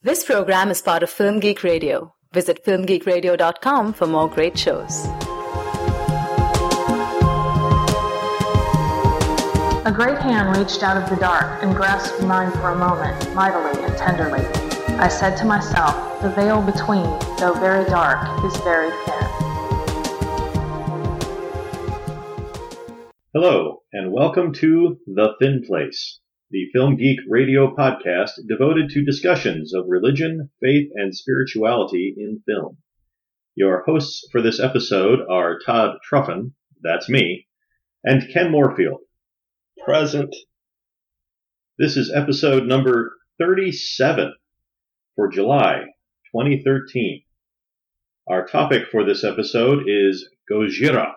This program is part of Film Geek Radio. Visit filmgeekradio.com for more great shows. A great hand reached out of the dark and grasped mine for a moment, mightily and tenderly. I said to myself, the veil between, though very dark, is very thin. Hello, and welcome to The Thin Place, the Film Geek radio podcast devoted to discussions of religion, faith, and spirituality in film. Your hosts for this episode are Todd Truffin, that's me, and Ken Morefield. Present. This is episode number 37 for July 2013. Our topic for this episode is Gojira,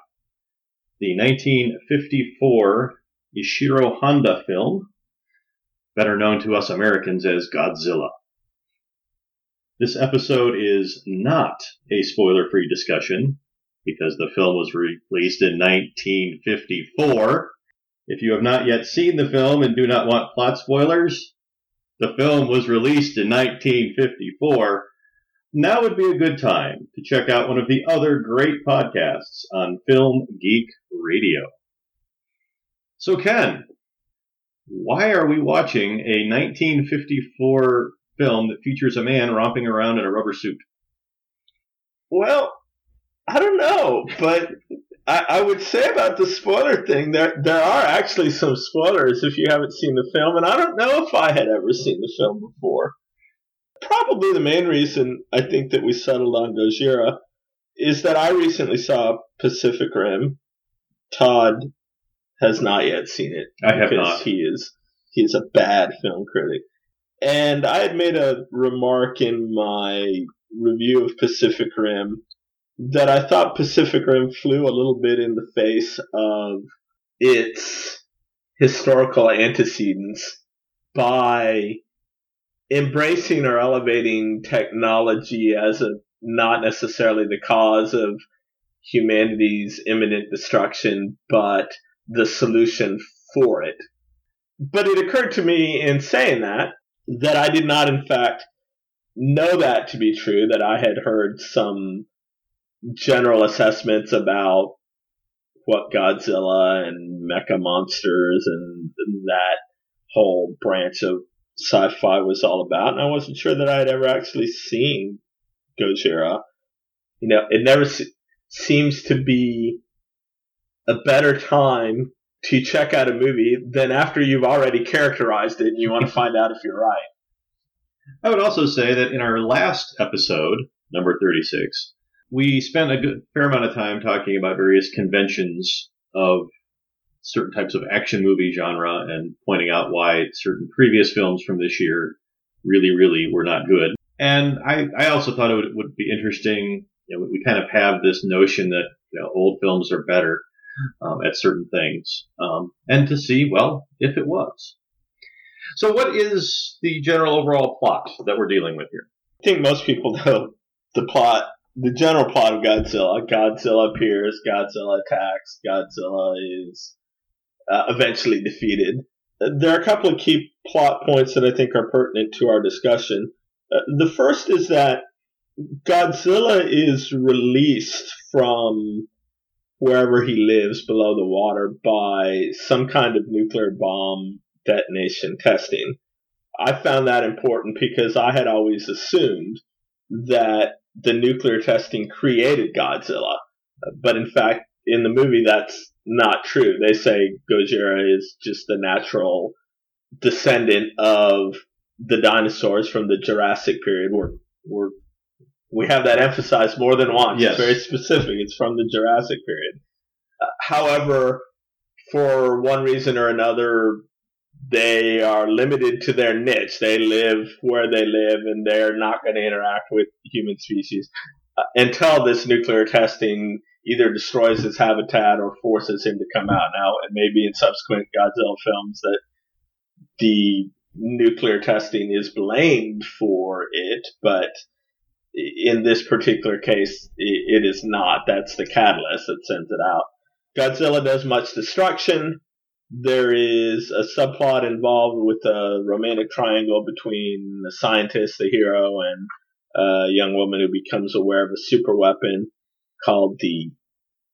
the 1954 Ishiro Honda film, better known to us Americans as Godzilla. This episode is not a spoiler free discussion because the film was released in 1954. If you have not yet seen the film and do not want plot spoilers, the film was released in 1954. Now would be a good time to check out one of the other great podcasts on Film Geek Radio. So, Ken, why are we watching a 1954 film that features a man romping around in a rubber suit? Well, I don't know, but I, I, would say about the spoiler thing, there there are actually some spoilers if you haven't seen the film, and I don't know if I had ever seen the film before. Probably the main reason I think that we settled on Gojira is that I recently saw Pacific Rim. Todd has not yet seen it. I have not. He is he is a bad film critic, and I had made a remark in my review of Pacific Rim that I thought Pacific Rim flew a little bit in the face of its historical antecedents by embracing or elevating technology as a not necessarily the cause of humanity's imminent destruction, but the solution for it. But it occurred to me in saying that that I did not, in fact, know that to be true, that I had heard some general assessments about what Godzilla and mecha monsters and that whole branch of sci-fi was all about, and I wasn't sure that I had ever actually seen Gojira. You know, it never se- seems to be a better time to check out a movie than after you've already characterized it and you want to find out if you're right. I would also say that in our last episode, number 36, we spent a good fair amount of time talking about various conventions of certain types of action movie genre and pointing out why certain previous films from this year really, really were not good. And I, I also thought it would, would be interesting. You know, we kind of have this notion that you know, old films are better um, at certain things, um, and to see, well, if it was. So, what is the general overall plot that we're dealing with here? I think most people know the plot the general plot of Godzilla. Godzilla appears, Godzilla attacks, Godzilla is uh, eventually defeated. There are a couple of key plot points that I think are pertinent to our discussion. Uh, the first is that Godzilla is released from wherever he lives below the water by some kind of nuclear bomb detonation testing. I found that important because I had always assumed that the nuclear testing created Godzilla. But in fact, in the movie, that's not true. They say Gojira is just the natural descendant of the dinosaurs from the Jurassic period. We have that emphasized more than once. Yes. It's very specific. It's from the Jurassic period. Uh, however, for one reason or another, they are limited to their niche. They live where they live and they're not going to interact with human species uh, until this nuclear testing either destroys his habitat or forces him to come out. Now, it may be in subsequent Godzilla films that the nuclear testing is blamed for it, but in this particular case, it is not. That's the catalyst that sends it out. Godzilla does much destruction There is a subplot involved with a romantic triangle between the scientist, the hero, and a young woman who becomes aware of a super weapon called the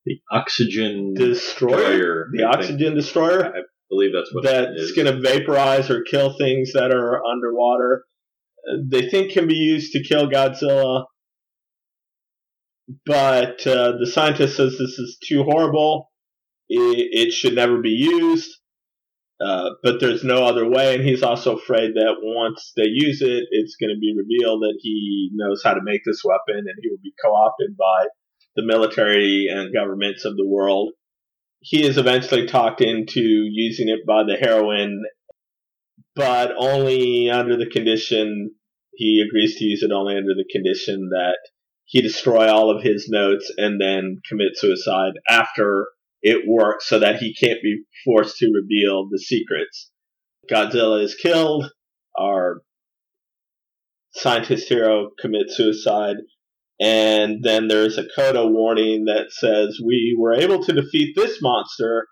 The oxygen destroyer. The I think. oxygen destroyer. I believe that's what that's going to vaporize or kill things that are underwater. They think can be used to kill Godzilla, but uh, the scientist says this is too horrible. It, it should never be used. Uh, but there's no other way, and he's also afraid that once they use it, it's going to be revealed that he knows how to make this weapon, and he will be co-opted by the military and governments of the world he is eventually talked into using it by the heroine, but only under the condition he agrees to use it only under the condition that he destroy all of his notes and then commit suicide after it works so that he can't be forced to reveal the secrets. Godzilla is killed, our scientist hero commits suicide, and then there's a coda warning that says we were able to defeat this monster,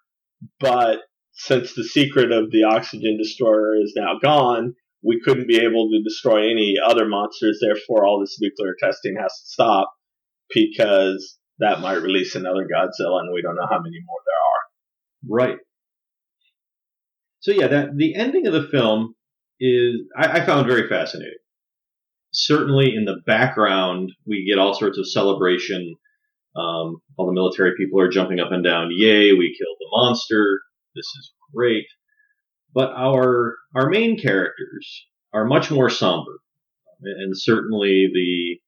but since the secret of the oxygen destroyer is now gone, we couldn't be able to destroy any other monsters. Therefore, all this nuclear testing has to stop because that might release another Godzilla, and we don't know how many more there are. Right. So yeah, that the ending of the film is I, I found very fascinating. Certainly, in the background, we get all sorts of celebration. Um, all the military people are jumping up and down. Yay, we killed the monster. This is great. But our our main characters are much more somber, and certainly the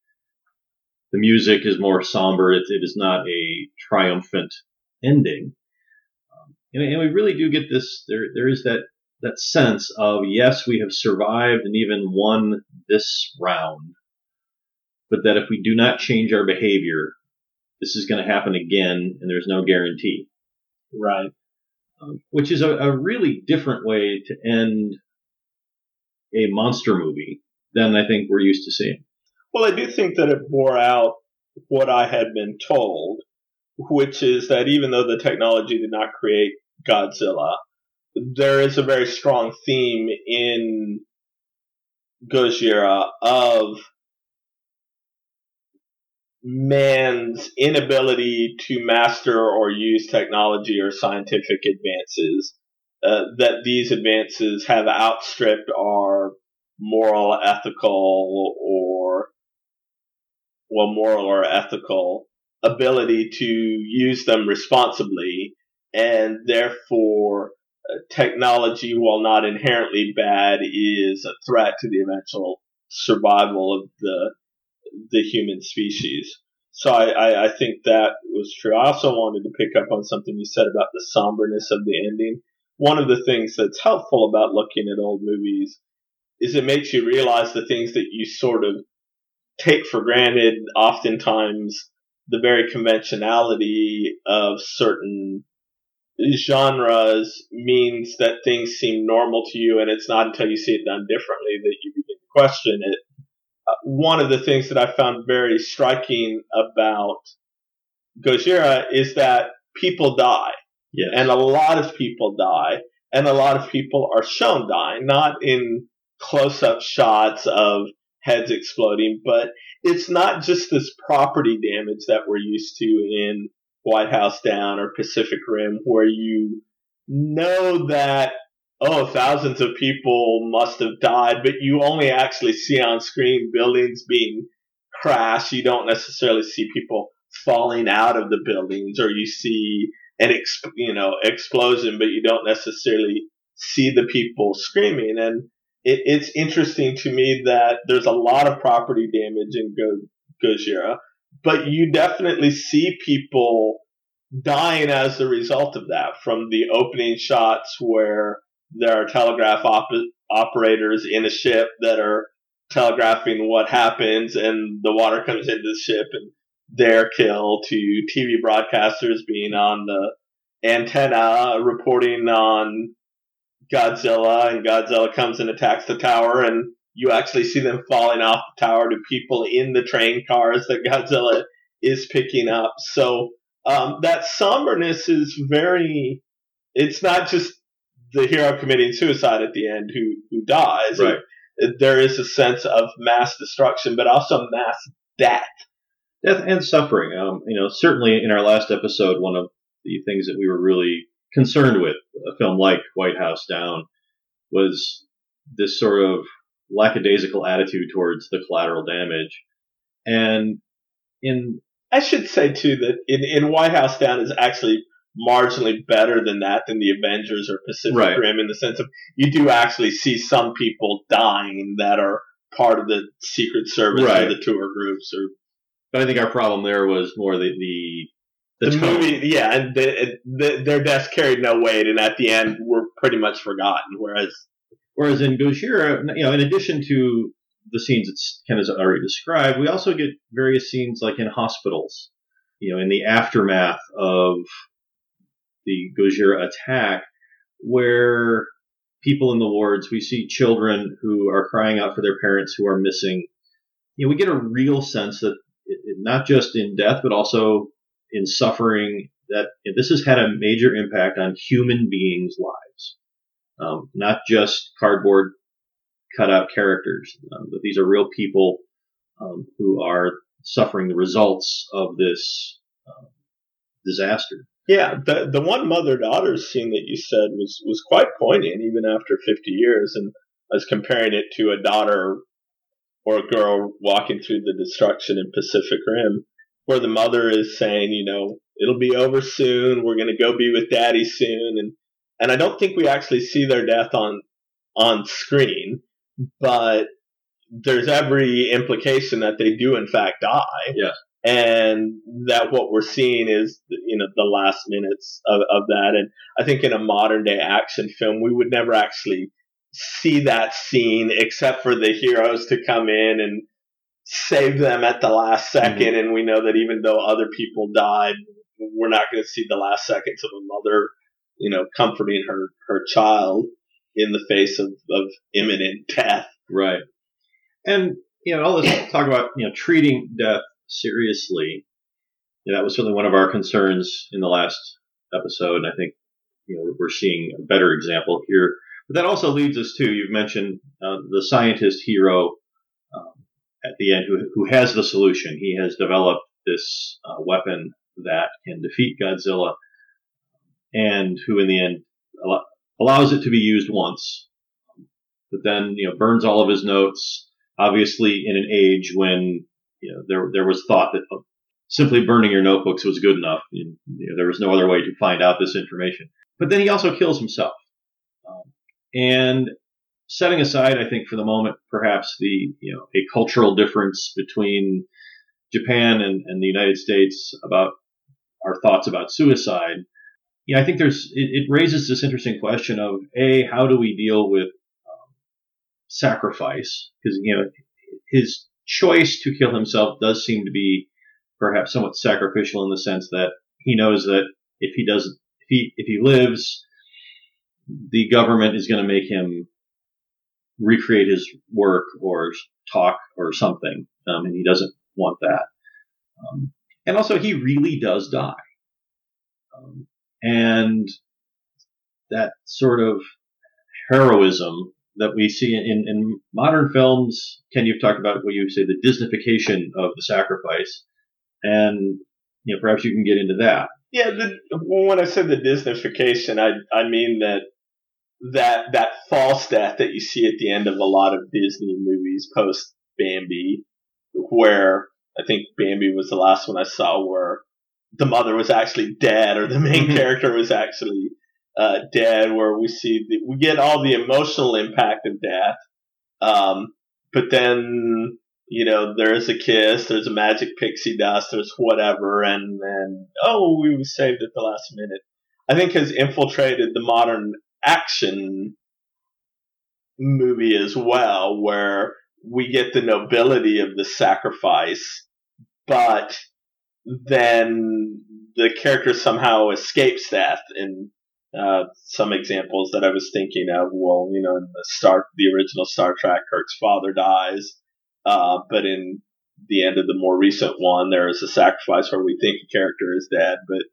the music is more somber. It, it is not a triumphant ending um, and, and we really do get this. There, there is that that sense of yes, we have survived and even won this round, but that if we do not change our behavior, this is going to happen again, and there's no guarantee. Right. Um, which is a, a really different way to end a monster movie than I think we're used to seeing. Well, I do think that it bore out what I had been told, which is that even though the technology did not create Godzilla, there is a very strong theme in Gojira of man's inability to master or use technology or scientific advances. Uh, that these advances have outstripped our moral, ethical, or well, moral or ethical ability to use them responsibly, and therefore uh, technology, while not inherently bad, is a threat to the eventual survival of the the human species. So I, I, I think that was true. I also wanted to pick up on something you said about the somberness of the ending. One of the things that's helpful about looking at old movies is it makes you realize the things that you sort of take for granted. Oftentimes, the very conventionality of certain genres means that things seem normal to you, and it's not until you see it done differently that you begin to question it. Uh, one of the things that I found very striking about Gojira is that people die, Yes. and a lot of people die, and a lot of people are shown dying, not in close-up shots of heads exploding, but it's not just this property damage that we're used to in White House Down or Pacific Rim, where you know that oh, thousands of people must have died, but you only actually see on screen buildings being crashed. You don't necessarily see people falling out of the buildings, or you see an ex- you know explosion, but you don't necessarily see the people screaming. And it, it's interesting to me that there's a lot of property damage in Go- Gojira, but you definitely see people dying as a result of that from the opening shots where there are telegraph op- operators in a ship that are telegraphing what happens and the water comes into the ship and they're killed to TV broadcasters being on the antenna reporting on Godzilla and Godzilla comes and attacks the tower and you actually see them falling off the tower to people in the train cars that Godzilla is picking up. So um, that somberness is very. It's not just the hero committing suicide at the end who who dies. Right. There is a sense of mass destruction, but also mass death. death and suffering. Um, you know, certainly in our last episode, one of the things that we were really concerned with a film like White House Down was this sort of lackadaisical attitude towards the collateral damage. And in I should say too that in, in White House Down is actually marginally better than that than the Avengers or Pacific Right. Rim in the sense of you do actually see some people dying that are part of the Secret Service Right. or the tour groups or but I think our problem there was more the the the, the, movie. Yeah, and the, the, their deaths carried no weight, and at the end were pretty much forgotten. Whereas Whereas in Gojira, you know, in addition to the scenes that Ken has already described, we also get various scenes like in hospitals, you know, in the aftermath of the Gojira attack, where people in the wards, we see children who are crying out for their parents who are missing. You know, we get a real sense that it, not just in death, but also in suffering, that this has had a major impact on human beings' lives um, not just cardboard cutout characters, um, but these are real people um, who are suffering the results of this um, disaster. Yeah, the the one mother daughter scene that you said was was quite poignant even after 50 years, and I was comparing it to a daughter or a girl walking through the destruction in Pacific Rim, where the mother is saying, you know, it'll be over soon. We're gonna go be with daddy soon, and and I don't think we actually see their death on on screen, but there's every implication that they do in fact die. Yes. And that what we're seeing is, you know, the last minutes of, of that. And I think in a modern day action film, we would never actually see that scene except for the heroes to come in and save them at the last mm-hmm. 2nd And we know that even though other people died, we're not going to see the last seconds of a mother, you know, comforting her, her child in the face of, of imminent death. Right. And, you know, all this talk about, you know, treating death seriously, know, that was certainly one of our concerns in the last episode. And I think, you know, we're seeing a better example here. But that also leads us to, you've mentioned uh, the scientist hero um, at the end who, who has the solution. He has developed this uh, weapon that can defeat Godzilla and who in the end allo- allows it to be used once, but then, you know, burns all of his notes, obviously in an age when, you know, there, there was thought that uh, simply burning your notebooks was good enough. You know, there was no other way to find out this information. But then he also kills himself. Um, and setting aside, I think, for the moment, perhaps the, you know, a cultural difference between Japan and, and the United States about our thoughts about suicide. Yeah, I think there's, it, it raises this interesting question of A, how do we deal with um, sacrifice? Because, you know, his choice to kill himself does seem to be perhaps somewhat sacrificial in the sense that he knows that if he doesn't, if he, if he lives, the government is going to make him recreate his work or talk or something, um, and he doesn't want that. Um, and also, he really does die, um, and that sort of heroism that we see in, in modern films. Ken, you've talked about what you say the Disneyfication of the sacrifice, and you know perhaps you can get into that. Yeah, the, when I said the Disneyfication, I I mean that that that false death that you see at the end of a lot of Disney movies post Bambi, where I think Bambi was the last one I saw where the mother was actually dead or the main Mhm. character was actually uh, dead, where we see the, we get all the emotional impact of death, um, but then you know there's a kiss, there's a magic pixie dust, there's whatever, and then oh we were saved at the last minute. I think has infiltrated the modern action movie as well, where we get the nobility of the sacrifice, but then the character somehow escapes death. And uh, some examples that I was thinking of, well, you know, in the Star, the original Star Trek, Kirk's father dies, uh, but in the end of the more recent one, there is a sacrifice where we think a character is dead, but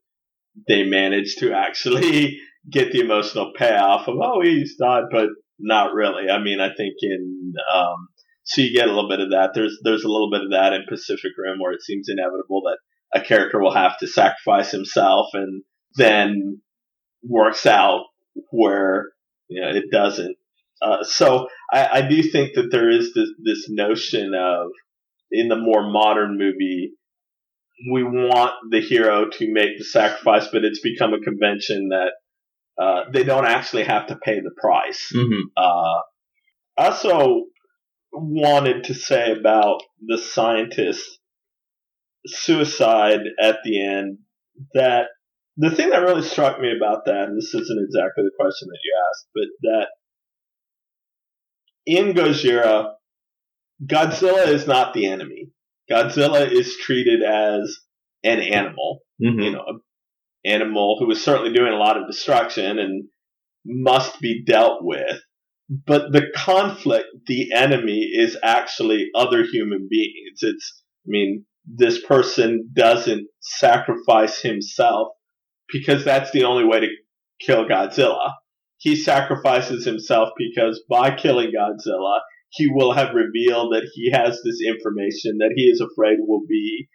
they manage to actually get the emotional payoff of oh he's died, but not really. I mean, I think in um, so you get a little bit of that. There's there's a little bit of that in Pacific Rim where it seems inevitable that a character will have to sacrifice himself, and then works out where you know it doesn't. Uh, so I, I do think that there is this, this notion of in the more modern movie we want the hero to make the sacrifice, but it's become a convention that uh, they don't actually have to pay the price. Mm-hmm. Uh, I also wanted to say about the scientist suicide at the end that the thing that really struck me about that, and this isn't exactly the question that you asked, but that in Gojira, Godzilla is not the enemy. Godzilla is treated as an animal, Mm-hmm. you know, an animal who is certainly doing a lot of destruction and must be dealt with. But the conflict, the enemy, is actually other human beings. It's, I mean, this person doesn't sacrifice himself because that's the only way to kill Godzilla. He sacrifices himself because by killing Godzilla, he will have revealed that he has this information that he is afraid will be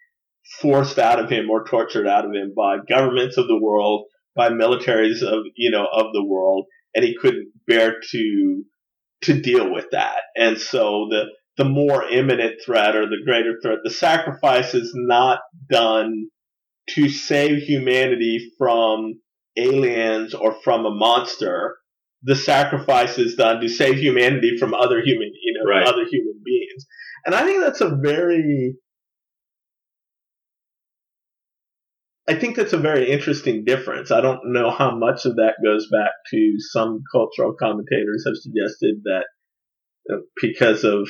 forced out of him or tortured out of him by governments of the world, by militaries of you know of the world, and he couldn't bear to to deal with that. And so the the more imminent threat or the greater threat, the sacrifice is not done to save humanity from aliens or from a monster. The sacrifice is done to save humanity from other human, you know, Right. other human beings. And I think that's a very I think that's a very interesting difference. I don't know how much of that goes back to some cultural commentators have suggested that uh, because of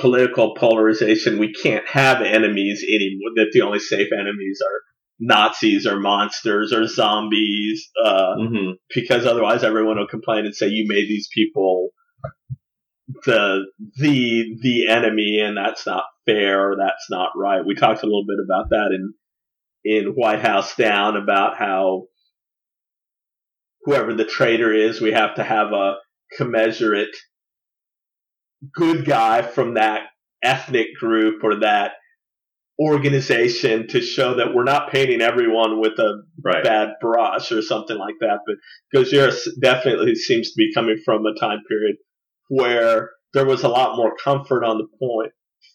political polarization, we can't have enemies anymore. That the only safe enemies are Nazis or monsters or zombies, uh, Mm-hmm. because otherwise everyone will complain and say you made these people the the the enemy, and that's not fair or that's not right. We talked a little bit about that in in White House Down about how whoever the traitor is, we have to have a commensurate good guy from that ethnic group or that organization to show that we're not painting everyone with a Right. bad brush or something like that. But Gojira definitely seems to be coming from a time period where there was a lot more comfort on the point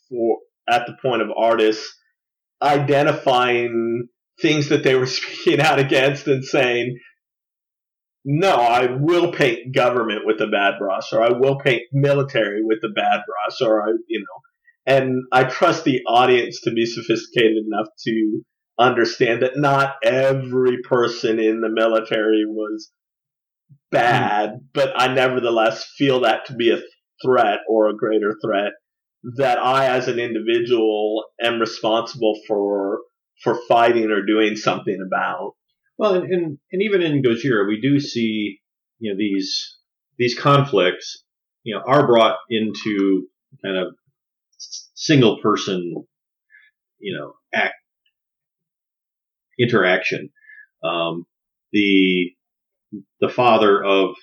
for at the point of artists identifying things that they were speaking out against and saying, no, I will paint government with a bad brush, or I will paint military with a bad brush, or I, you know, and I trust the audience to be sophisticated enough to understand that not every person in the military was bad, hmm. but I nevertheless feel that to be a threat or a greater threat that I, as an individual, am responsible for for fighting or doing something about. Well, and, and and even in Gojira, we do see you know these these conflicts you know are brought into kind of single person you know act interaction. Um, the the father of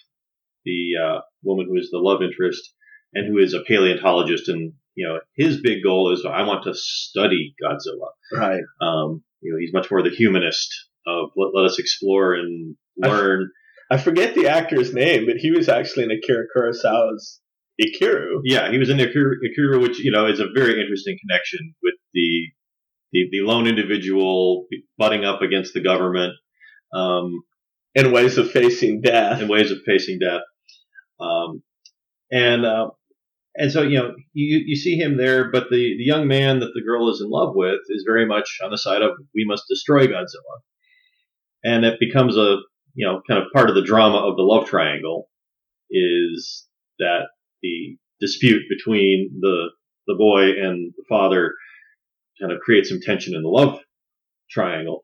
the uh, woman who is the love interest and who is a paleontologist, and you know his big goal is I want to study Godzilla. Right. Um, you know, he's much more the humanist of let, let us explore and learn. I forget the actor's name, but he was actually in Ikiru Kurosawa's Ikiru. yeah, he was in Akira, which you know is a very interesting connection with the the, the lone individual butting up against the government um, in ways of facing death. and ways of facing death. Um, and uh, and so you know you, you see him there, but the, the young man that the girl is in love with is very much on the side of we must destroy Godzilla, and it becomes a you know kind of part of the drama of the love triangle is that the dispute between the the boy and the father kind of creates some tension in the love triangle.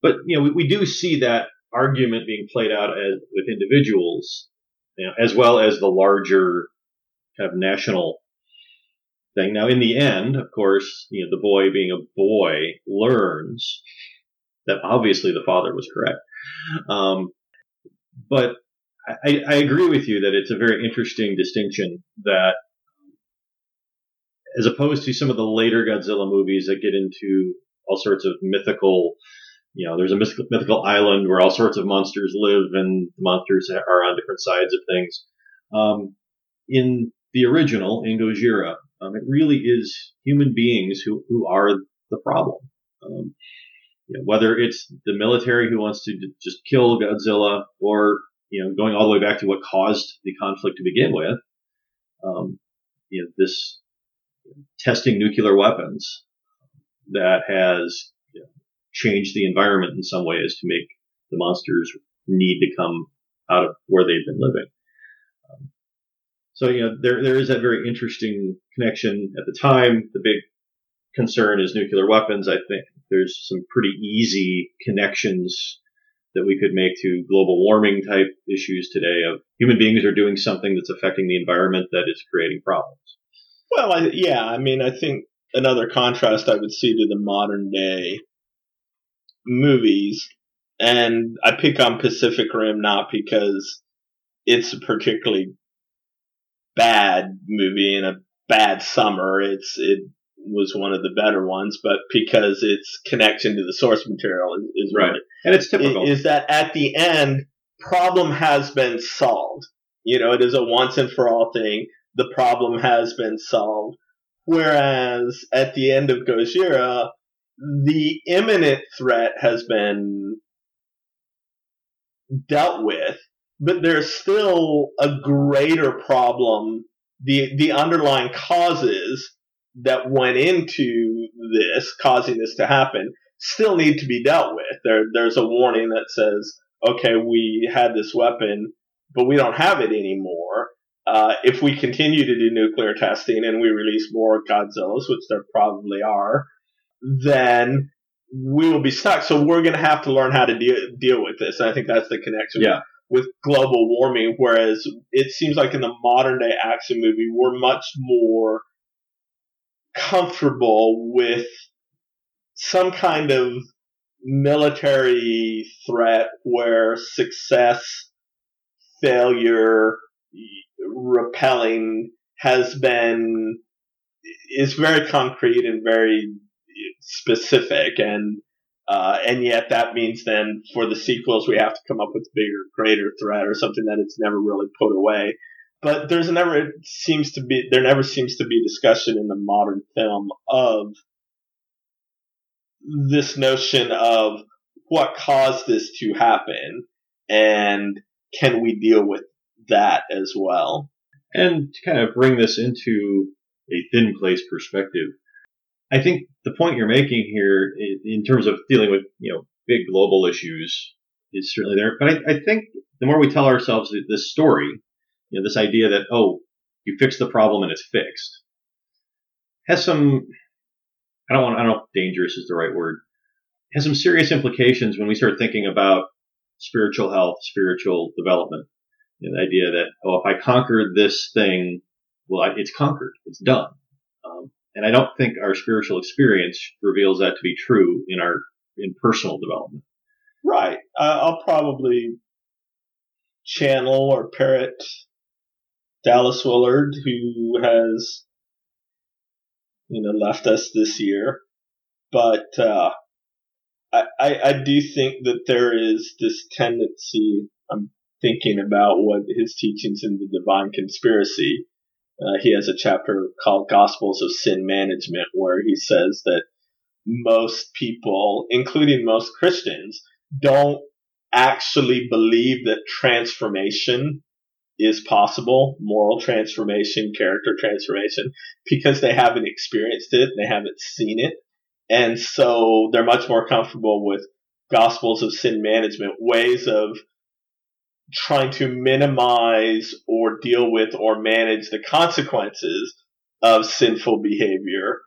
But you know we, we do see that argument being played out as, with individuals, you know, as well as the larger kind of national thing. Now, in the end, of course, you know, the boy being a boy learns that obviously the father was correct. Um, but I, I agree with you that it's a very interesting distinction that as opposed to some of the later Godzilla movies that get into all sorts of mythical, you know, there's a mythical, mythical island where all sorts of monsters live and monsters are on different sides of things. Um, in the original, in Gojira, um, it really is human beings who, who are the problem. Um, you know, whether it's the military who wants to just kill Godzilla or, you know, going all the way back to what caused the conflict to begin with, um, you know, this testing nuclear weapons that has you know, changed the environment in some ways to make the monsters need to come out of where they've been living. Um, so you know there there is that very interesting connection at the time. The big concern is nuclear weapons. I think there's some pretty easy connections that we could make to global warming type issues today of human beings are doing something that's affecting the environment that is creating problems. Well, I, yeah, I mean, I think another contrast I would see to the modern day movies, and I pick on Pacific Rim not because it's a particularly bad movie and a bad summer. It's it was one of the better ones, but because its connection to the source material is, is Right. really And it's typical. is that at the end, problem has been solved. You know, it is a once and for all thing. The problem has been solved. Whereas at the end of Gojira, the imminent threat has been dealt with, but there's still a greater problem. The, the underlying causes that went into this, causing this to happen, still need to be dealt with. There, there's a warning that says, okay, we had this weapon, but we don't have it anymore. Uh, if we continue to do nuclear testing and we release more Godzillas, which there probably are, then we will be stuck. So we're going to have to learn how to deal, deal with this. And I think that's the connection Yeah. with, with global warming. Whereas it seems like in the modern day action movie, we're much more comfortable with some kind of military threat where success, failure, repelling has been is very concrete and very specific. And uh, and yet that means then for the sequels we have to come up with bigger greater threat or something that it's never really put away but there's never seems to be there never seems to be discussion in the modern film of this notion of what caused this to happen and can we deal with that as well And to kind of bring this into a thin place perspective, I think the point you're making here in, in terms of dealing with, you know, big global issues is certainly there. But I, I think the more we tell ourselves this story, you know, this idea that, oh, you fix the problem and it's fixed, has some, I don't want, I don't know if dangerous is the right word, has some serious implications when we start thinking about spiritual health, spiritual development. You know, the idea that, oh, if I conquer this thing, well, I, it's conquered. It's done. Um, and I don't think our spiritual experience reveals that to be true in our, in personal development. Right. I'll probably channel or parrot Dallas Willard, who has, you know, left us this year. But uh, I, I, I do think that there is this tendency. I'm thinking about what his teachings in the Divine Conspiracy. Uh, he has a chapter called Gospels of Sin Management, where he says that most people, including most Christians, don't actually believe that transformation is possible, moral transformation, character transformation, because they haven't experienced it, they haven't seen it. And so they're much more comfortable with gospels of sin management, ways of trying to minimize or deal with or manage the consequences of sinful behavior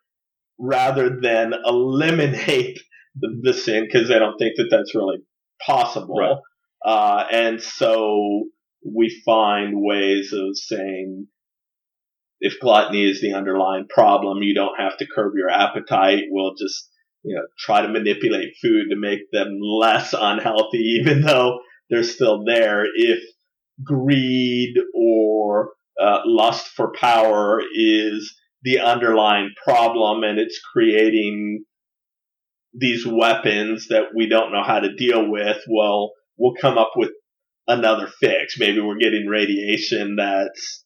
rather than eliminate the, the sin because they don't think that that's really possible. Right. Uh, and so we find ways of saying if gluttony is the underlying problem, you don't have to curb your appetite. We'll just, you know, try to manipulate food to make them less unhealthy, even though they're still there if greed or uh, lust for power is the underlying problem and it's creating these weapons that we don't know how to deal with. Well, we'll come up with another fix. Maybe we're getting radiation that's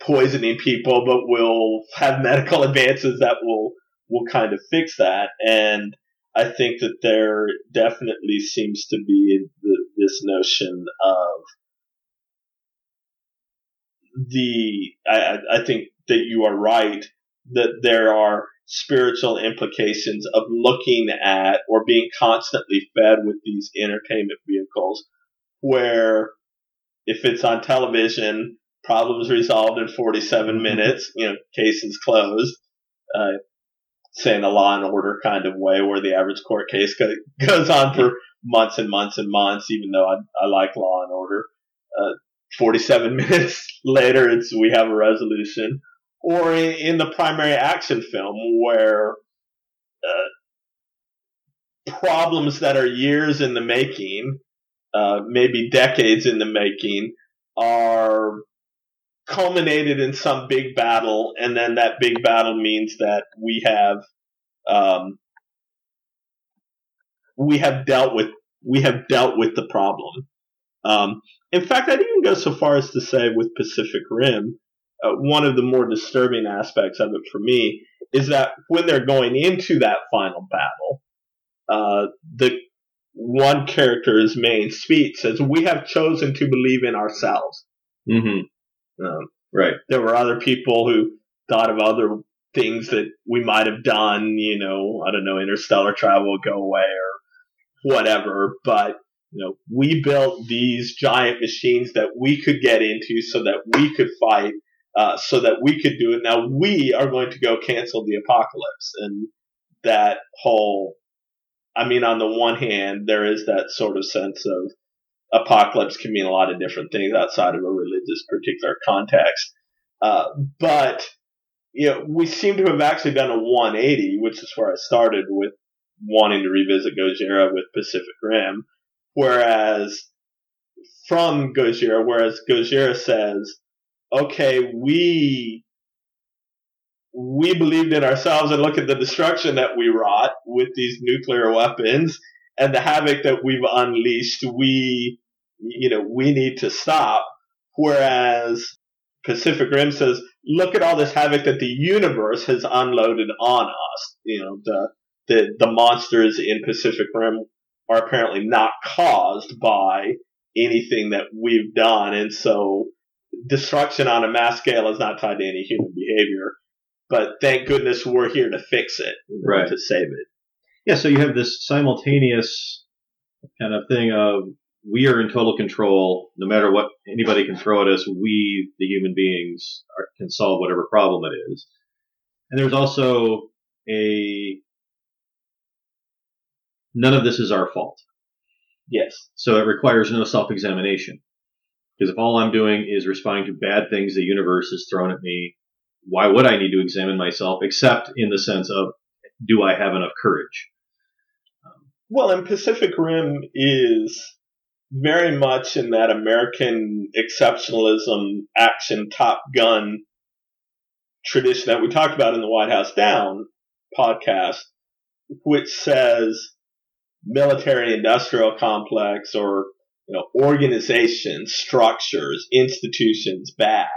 poisoning people, but we'll have medical advances that will will kind of fix that. And I think that there definitely seems to be the, this notion of the. I, I think that you are right that there are spiritual implications of looking at or being constantly fed with these entertainment vehicles where if it's on television, problems resolved in 47 mm-hmm. minutes, you know, cases closed, uh, say in a law and order kind of way where the average court case go, goes on for months and months and months, even though I, I like law and order. Uh, 47 minutes later, it's, we have a resolution. Or in, in the primary action film where, uh, problems that are years in the making uh, maybe decades in the making, are culminated in some big battle, and then that big battle means that we have um, we have dealt with we have dealt with the problem. Um, in fact, I'd even go so far as to say with Pacific Rim, uh, one of the more disturbing aspects of it for me is that when they're going into that final battle, uh, the one character's main speech says, "We have chosen to believe in ourselves." Mm-hmm. Um, right. There were other people who thought of other things that we might have done. You know, I don't know, interstellar travel go away or whatever. But you know, we built these giant machines that we could get into so that we could fight, uh, so that we could do it. Now we are going to go cancel the apocalypse, and that whole I mean, on the one hand, there is that sort of sense of apocalypse can mean a lot of different things outside of a religious particular context. Uh, but, you know, we seem to have actually done a 180, which is where I started with wanting to revisit Gojira with Pacific Rim. Whereas from Gojira, whereas Gojira says, okay, we we believed in ourselves and look at the destruction that we wrought with these nuclear weapons and the havoc that we've unleashed. We, you know, we need to stop. Whereas Pacific Rim says, look at all this havoc that the universe has unloaded on us. You know, the, the, the monsters in Pacific Rim are apparently not caused by anything that we've done. And so destruction on a mass scale is not tied to any human behavior but thank goodness we're here to fix it, right. to save it. Yeah, so you have this simultaneous kind of thing of we are in total control. No matter what anybody can throw at us, we, the human beings, are, can solve whatever problem it is. And there's also a none of this is our fault. Yes. So it requires no self-examination. Because if all I'm doing is responding to bad things the universe has thrown at me, why would I need to examine myself except in the sense of do I have enough courage? Well, and Pacific Rim is very much in that American exceptionalism, action, Top Gun tradition that we talked about in the White House Down podcast, which says military industrial complex or you know organizations, structures, institutions bad,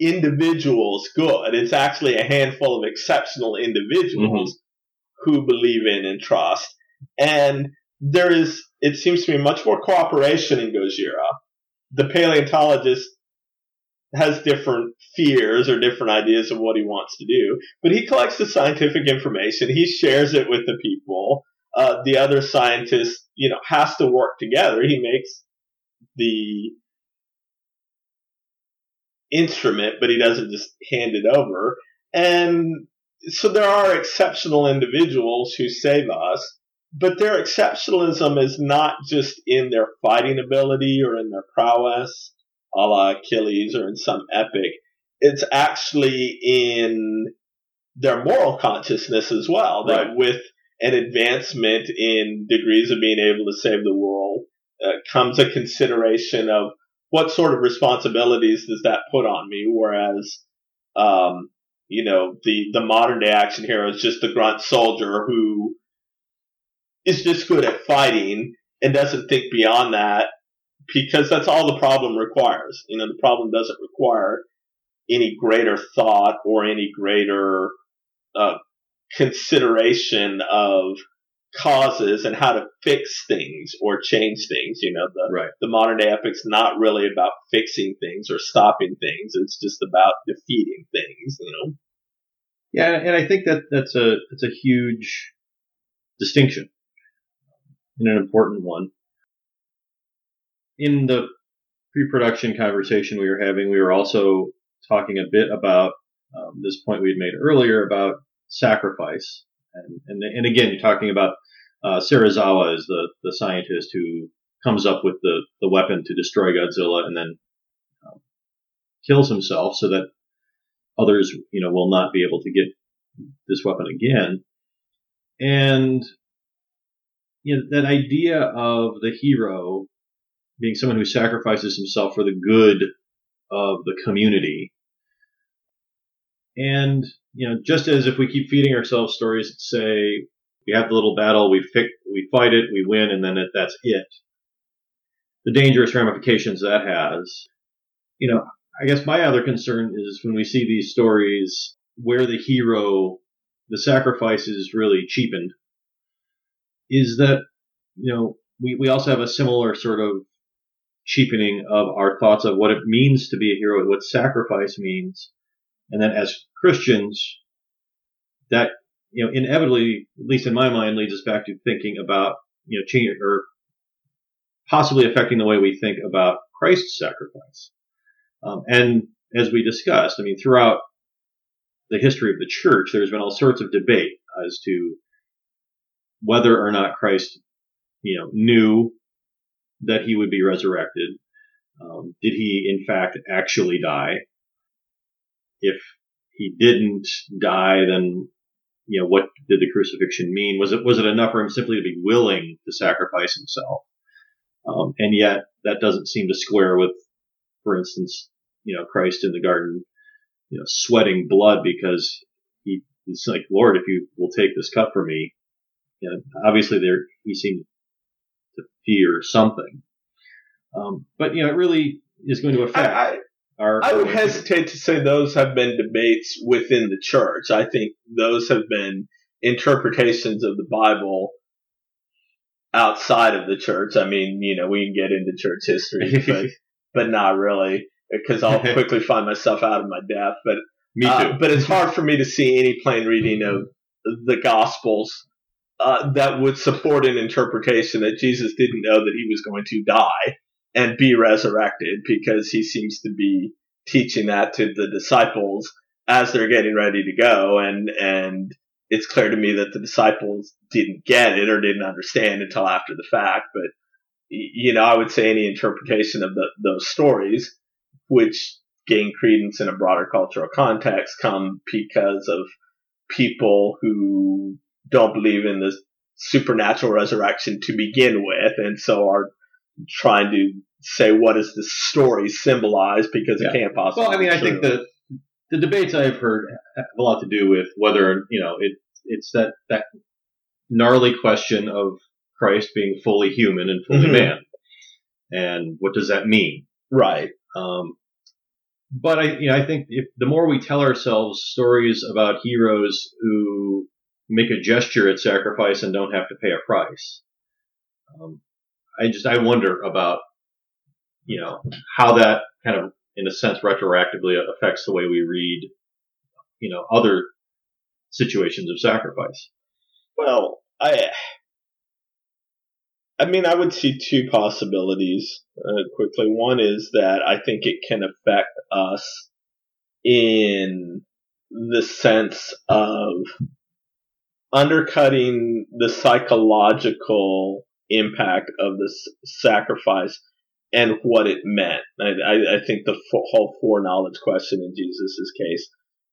individuals good. It's actually a handful of exceptional individuals mm-hmm. who believe in and trust. And there is, it seems to me, much more cooperation in Gojira. The paleontologist has different fears or different ideas of what he wants to do, but he collects the scientific information. He shares it with the people. Uh, the other scientist, you know, has to work together. He makes the instrument, but he doesn't just hand it over. And so there are exceptional individuals who save us, but their exceptionalism is not just in their fighting ability or in their prowess, a la Achilles or in some epic. It's actually in their moral consciousness as well. That right. with an advancement in degrees of being able to save the world, uh, comes a consideration of what sort of responsibilities does that put on me? Whereas, um, you know, the, the modern day action hero is just the grunt soldier who is just good at fighting and doesn't think beyond that because that's all the problem requires. You know, the problem doesn't require any greater thought or any greater uh, consideration of causes and how to fix things or change things. You know, the Right. the modern day epic's not really about fixing things or stopping things. It's just about defeating things. You know. Yeah, and I think that that's a that's a huge distinction and an important one. In the pre-production conversation we were having, we were also talking a bit about um, this point we had made earlier about sacrifice, and and, and again, you're talking about uh, Serizawa is the the scientist who comes up with the the weapon to destroy Godzilla and then um, kills himself so that others, you know, will not be able to get this weapon again. And you know, that idea of the hero being someone who sacrifices himself for the good of the community. And, you know, just as if we keep feeding ourselves stories that say, we have the little battle, we we fight it, we win, and then it, that's it. The dangerous ramifications that has. You know, I guess my other concern is when we see these stories where the hero, the sacrifice is really cheapened, is that, you know, we, we also have a similar sort of cheapening of our thoughts of what it means to be a hero, what sacrifice means. And then as Christians, that, you know, inevitably, at least in my mind, leads us back to thinking about, you know, change or possibly affecting the way we think about Christ's sacrifice. Um, and as we discussed, I mean, throughout the history of the church, there's been all sorts of debate as to whether or not Christ, you know, knew that he would be resurrected. Um, did he, in fact, actually die? If he didn't die, then you know what did the crucifixion mean? Was it was it enough for him simply to be willing to sacrifice himself? Um, and yet that doesn't seem to square with, for instance, you know, Christ in the garden, you know, sweating blood because he it's like, Lord, if you will take this cup from me, you know, obviously there he seemed to fear something. Um, but you know, it really is going to affect I, I, our. I would hesitate to say those have been debates within the church. I think those have been interpretations of the Bible outside of the church. I mean, you know, we can get into church history, but but not really, because I'll quickly find myself out of my depth. But Me too. uh, but it's hard for me to see any plain reading of the Gospels uh, that would support an interpretation that Jesus didn't know that he was going to die and be resurrected because he seems to be teaching that to the disciples as they're getting ready to go. And and it's clear to me that the disciples didn't get it or didn't understand until after the fact. But you know I would say any interpretation of the, those stories which gain credence in a broader cultural context come because of people who don't believe in the supernatural resurrection to begin with and so are trying to say what does this story symbolize because Yeah. it can't possibly Well, I mean, I think the the debates I've heard have a lot to do with whether you know it it's that that gnarly question of Christ being fully human and fully Mhm. man, and what does that mean? right Um, but I, you know, I think if the more we tell ourselves stories about heroes who make a gesture at sacrifice and don't have to pay a price, um, I just I wonder about you know how that kind of in a sense retroactively affects the way we read you know other situations of sacrifice. Well, I, I mean, I would see two possibilities uh, quickly. One is that I think it can affect us in the sense of undercutting the psychological impact of this sacrifice and what it meant. I, I, I think the f- whole foreknowledge question in Jesus' case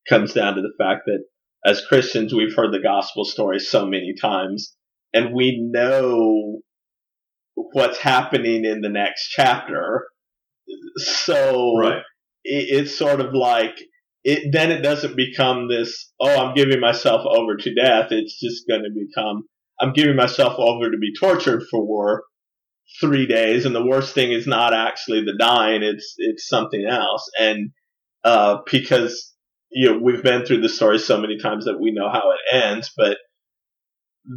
comes down to the fact that as Christians, we've heard the gospel story so many times, and we know what's happening in the next chapter. So Right. it, it's sort of like it. Then it doesn't become this. Oh, I'm giving myself over to death. It's just going to become. I'm giving myself over to be tortured for three days, and the worst thing is not actually the dying. It's it's something else, and uh, because you know we've been through the story so many times that we know how it ends, but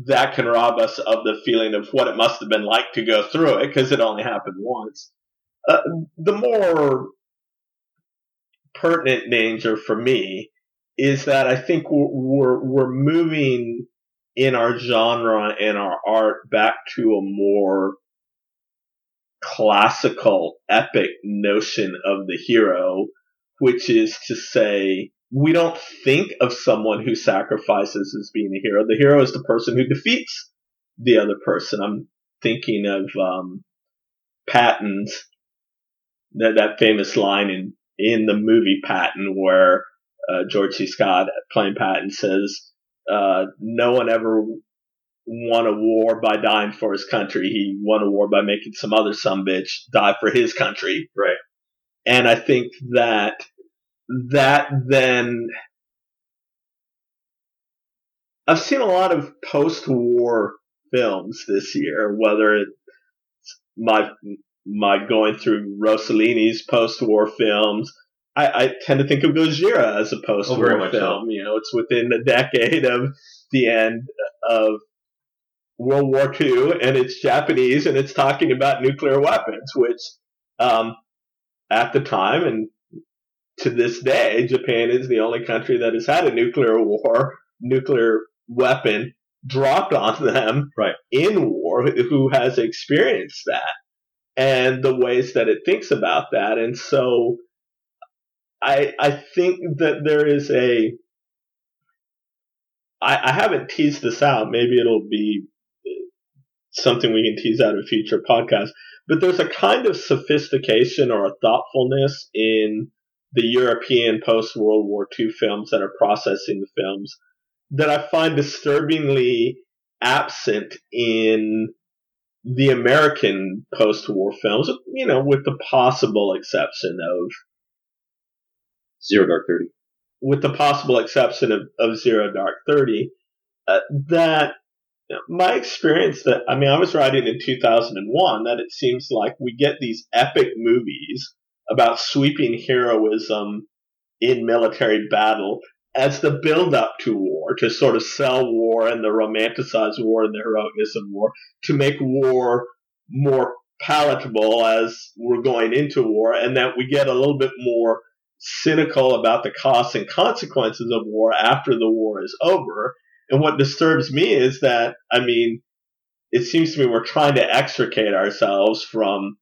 that can rob us of the feeling of what it must have been like to go through it because it only happened once. Uh, the more pertinent danger for me is that I think we're, we're, we're moving in our genre and our art back to a more classical epic notion of the hero, which is to say, we don't think of someone who sacrifices as being a hero. The hero is the person who defeats the other person. I'm thinking of um, Patton's that that famous line in in the movie Patton where uh, George C. Scott playing Patton says, uh, "No one ever won a war by dying for his country. He won a war by making some other some bitch die for his country." Right. And I think that that then I've seen a lot of post-war films this year, whether it's my my going through Rossellini's post-war films. I, I tend to think of Gojira as a Oh, post-war very much so. film. You know, it's within a decade of the end of World War II, and it's Japanese, and it's talking about nuclear weapons, which um, at the time and to this day, Japan is the only country that has had a nuclear war, nuclear weapon dropped on them Right. in war, who has experienced that and the ways that it thinks about that. And so I, I think that there is a, I, I haven't teased this out. Maybe it'll be something we can tease out in future podcasts. But there's a kind of sophistication or a thoughtfulness in the European post World War II films that are processing the films that I find disturbingly absent in the American post war films, you know, with the possible exception of Zero Dark Thirty. with the possible exception of, of Zero Dark Thirty, uh, that my experience that I mean, I was writing in 2001 that it seems like we get these epic movies about sweeping heroism in military battle as the build up to war, to sort of sell war and the romanticized war and the heroicness of war, to make war more palatable as we're going into war, and that we get a little bit more cynical about the costs and consequences of war after the war is over. And what disturbs me is that, I mean, it seems to me we're trying to extricate ourselves from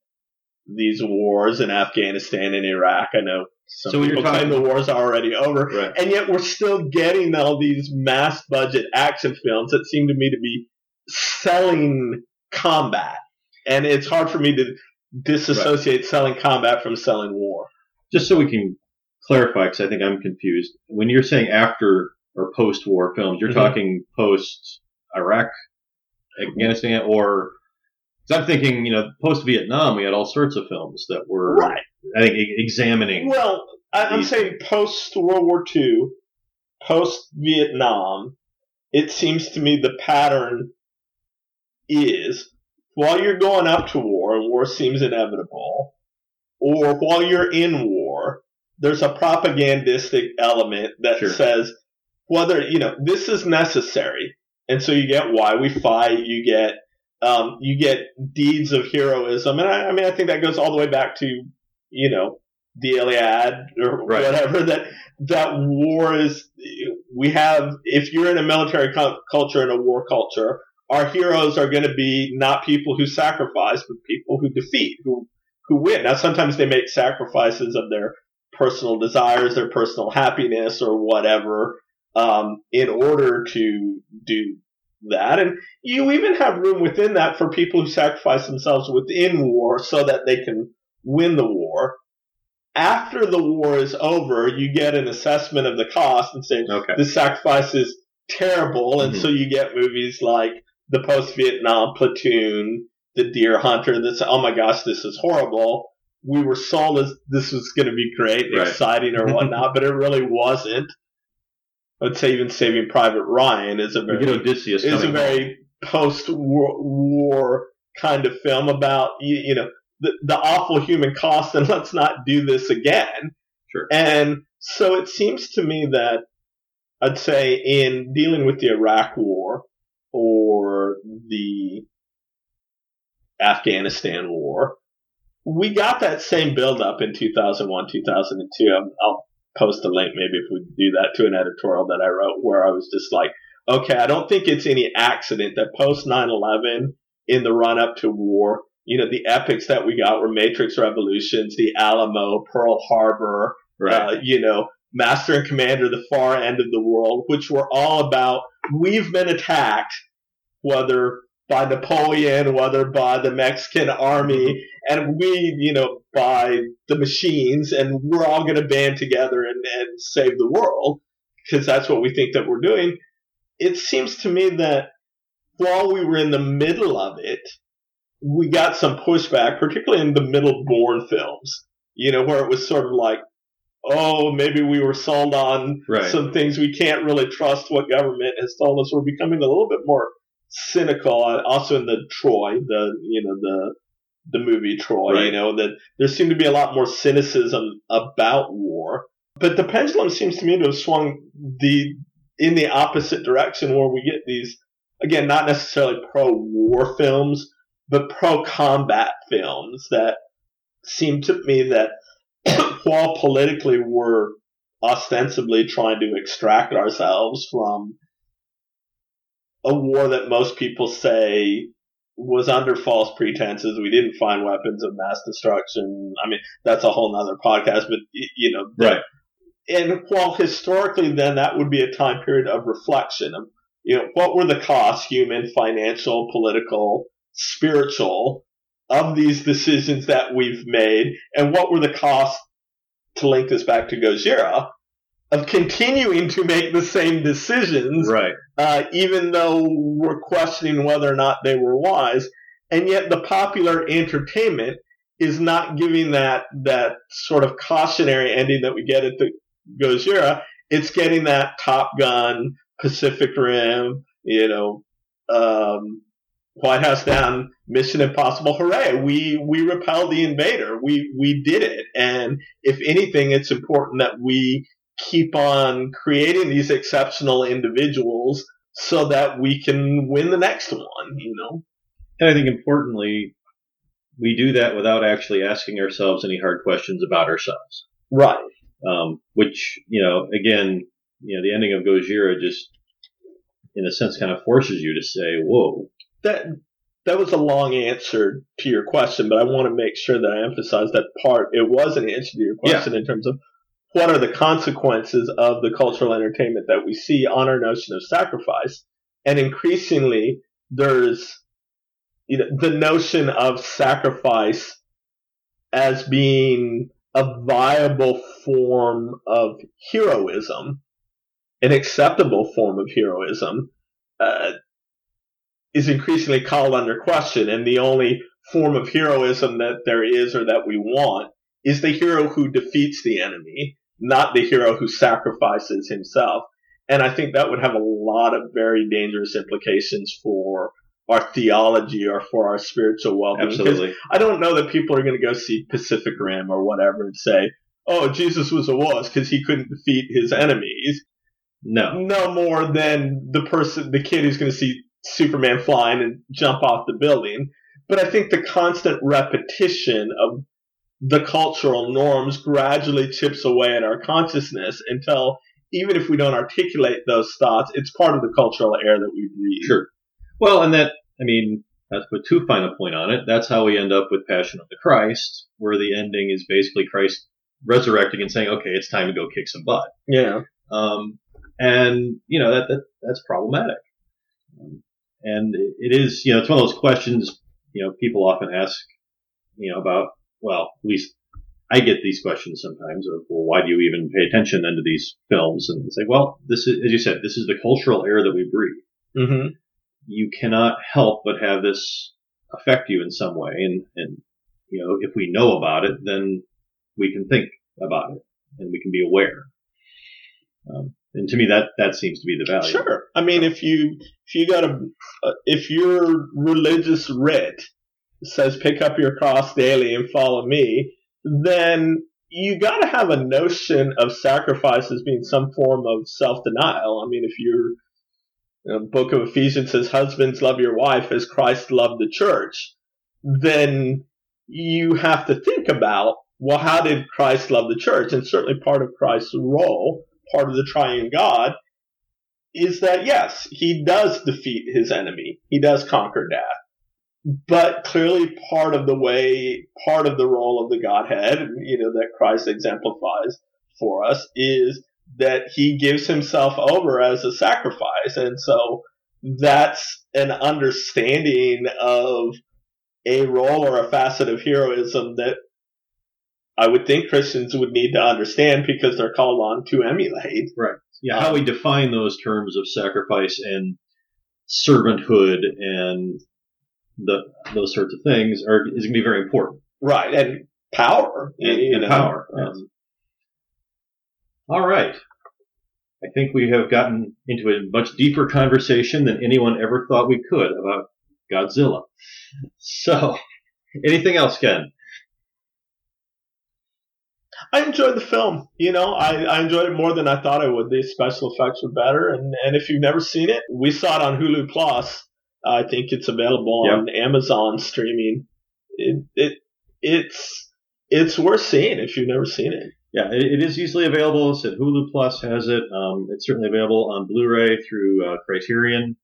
these wars in Afghanistan and Iraq. I know some So people claim the war's are already over, Right. and yet we're still getting all these mass budget action films that seem to me to be selling combat. And it's hard for me to disassociate selling combat from selling war. Just so we can clarify, because I think I'm confused. When you're saying after or post-war films, you're Mhm. talking post Iraq, Afghanistan, or I'm thinking, you know, post Vietnam, we had all sorts of films that were, Right. I think, examining. Well, I, I'm These- saying post World War II, post Vietnam, it seems to me the pattern is while you're going up to war and war seems inevitable, or while you're in war, there's a propagandistic element that Sure. says whether you know this is necessary, and so you get why we fight. You get um, you get deeds of heroism, and I, I mean I think that goes all the way back to you know the Iliad or Right. whatever that that war is. We have if you're in a military cu- culture and a war culture, our heroes are going to be not people who sacrifice, but people who defeat, who who win. Now sometimes they make sacrifices of their personal desires, their personal happiness, or whatever, um, in order to do that. And you even have room within that for people who sacrifice themselves within war so that they can win the war. After the war is over, you get an assessment of the cost and say, okay. the sacrifice is terrible, and Mhm. so you get movies like the post-Vietnam Platoon the deer hunter that's oh my gosh this is horrible. We were sold as this was going to be great, and Right. exciting or whatnot, but it really wasn't. I'd say even Saving Private Ryan is a very Odysseus is a very post-war kind of film about you, you know the, the awful human cost and let's not do this again. Sure. And so it seems to me that I'd say in dealing with the Iraq War or the Afghanistan War, we got that same buildup in 2001, 2002. I'll, I'll post a link maybe if we do that to an editorial that I wrote where I was just like, okay, I don't think it's any accident that post 9-11 in the run up to war, you know, the epics that we got were Matrix Revolutions, the Alamo, Pearl Harbor, Right. uh, you know, Master and Commander, the far end of the world, which were all about we've been attacked, whether by Napoleon, whether by the Mexican army, and we, you know, by the machines, and we're all going to band together and, and save the world because that's what we think that we're doing. It seems to me that while we were in the middle of it, we got some pushback, particularly in the middle Bourne films, you know, where it was sort of like, oh, maybe we were sold on Right. some things we can't really trust what government has told us. We're becoming a little bit more cynical. uh, Also in the Troy, the you know the the movie Troy, you know that there seemed to be a lot more cynicism about war. But the pendulum seems to me to have swung the in the opposite direction, where we get these again not necessarily pro war films, but pro combat films that seem to me that while politically we're ostensibly trying to extract ourselves from a war that most people say was under false pretenses. We didn't find weapons of mass destruction. I mean, that's a whole nother podcast, but you know, Right. and while historically then that would be a time period of reflection of you know what were the costs human financial political spiritual of these decisions that we've made and what were the costs to link this back to gojira of continuing to make the same decisions Right. uh, even though we're questioning whether or not they were wise, and yet the popular entertainment is not giving that that sort of cautionary ending that we get at the Gojira. It's getting that Top Gun, Pacific Rim, you know, um, White House Down, Mission Impossible. Hooray! We we repelled the invader. We we did it. And if anything, it's important that we keep on creating these exceptional individuals so that we can win the next one, you know? And I think importantly, we do that without actually asking ourselves any hard questions about ourselves. Right. Um, which, you know, again, you know, the ending of Gojira just, in a sense, kind of forces you to say, whoa, That that was a long answer to your question, but I want to make sure that I emphasize that part. It was an answer to your question in terms of what are the consequences of the cultural entertainment that we see on our notion of sacrifice. And increasingly, there's you know, the notion of sacrifice as being a viable form of heroism, an acceptable form of heroism, uh, is increasingly called under question. And the only form of heroism that there is or that we want is the hero who defeats the enemy, not the hero who sacrifices himself. And I think that would have a lot of very dangerous implications for our theology or for our spiritual well-being. absolutely. I don't know that people are going to go see Pacific Rim or whatever and say, "Oh, Jesus was a wuss because he couldn't defeat his enemies." No. No more than the person, the kid who's going to see Superman flying and jump off the building. But I think the constant repetition of the cultural norms gradually chips away at our consciousness until even if we don't articulate those thoughts, it's part of the cultural air that we breathe. Sure. Well, and that, I mean, that's put too fine a point on it. That's how we end up with Passion of the Christ, where the ending is basically Christ resurrecting and saying, okay, it's time to go kick some butt. Yeah. Um, and, you know, that, that that's problematic. And it is, you know, it's one of those questions, you know, people often ask, you know, about, well, at least I get these questions sometimes of, well, why do you even pay attention then to these films? And say, well, this is, as you said, this is the cultural air that we breathe Mm-hmm. you cannot help but have this affect you in some way, and and you know if we know about it, then we can think about it and we can be aware. Um, and to me, that that seems to be the value. Sure. I mean, if you if you got a uh, if your religious writ says pick up your cross daily and follow me, then you got to have a notion of sacrifice as being some form of self denial. I mean, if your you know, book of Ephesians says husbands love your wife as Christ loved the church, then you have to think about well, how did Christ love the church? And certainly part of Christ's role, part of the triune God, is that yes, he does defeat his enemy. He does conquer death. But clearly part of the way, part of the role of the Godhead, you know, that Christ exemplifies for us is that he gives himself over as a sacrifice. And so that's an understanding of a role or a facet of heroism that I would think Christians would need to understand because they're called on to emulate. Right. Yeah. How um, we define those terms of sacrifice and servanthood and the, those sorts of things are is going to be very important. Right. And power. And, and power. Yes. Um, all right. I think we have gotten into a much deeper conversation than anyone ever thought we could about Godzilla. So, anything else, Ken? I enjoyed the film. You know, I, I enjoyed it more than I thought I would. The special effects were better, and, and if you've never seen it, we saw it on Hulu Plus. I think it's available yep. on Amazon streaming. It, it it's it's worth seeing if you've never seen it. Yeah, it, it is easily available. It's at Hulu Plus has it. Um, it's certainly available on Blu-ray through uh, Criterion.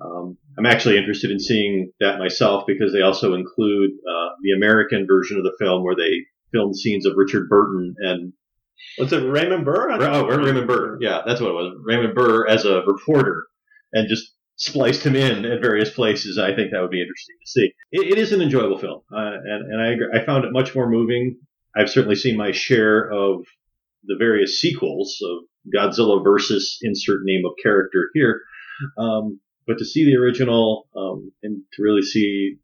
Um, I'm actually interested in seeing that myself because they also include uh, the American version of the film where they filmed scenes of Richard Burton and what's it Raymond Burr? Oh, Raymond Burr. Yeah, that's what it was. Raymond Burr as a reporter and just spliced him in at various places. I think that would be interesting to see. it, it is an enjoyable film, uh, and, and I, I found it much more moving. I've certainly seen my share of the various sequels of Godzilla versus insert name of character here. Um, but to see the original um, and to really see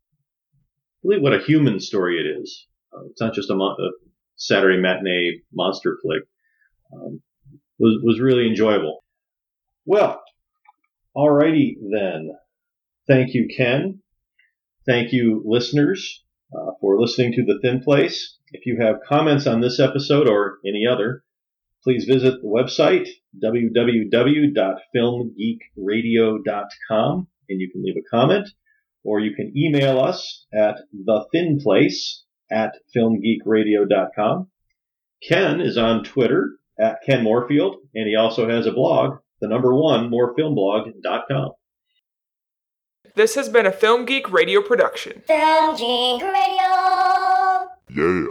really what a human story it is uh, it's not just a, mo- a, Saturday matinee monster flick. Um, was was really enjoyable. Well, alrighty then. Thank you, Ken. Thank you, listeners, uh, for listening to The Thin Place. If you have comments on this episode or any other, please visit the website www.filmgeekradio.com and you can leave a comment or you can email us at thethinplace at filmgeekradio.com. Ken is on Twitter at Ken Morefield, and he also has a blog, the number one, morefilmblog.com. This has been a Film Geek Radio production. Film Geek Radio. Yeah.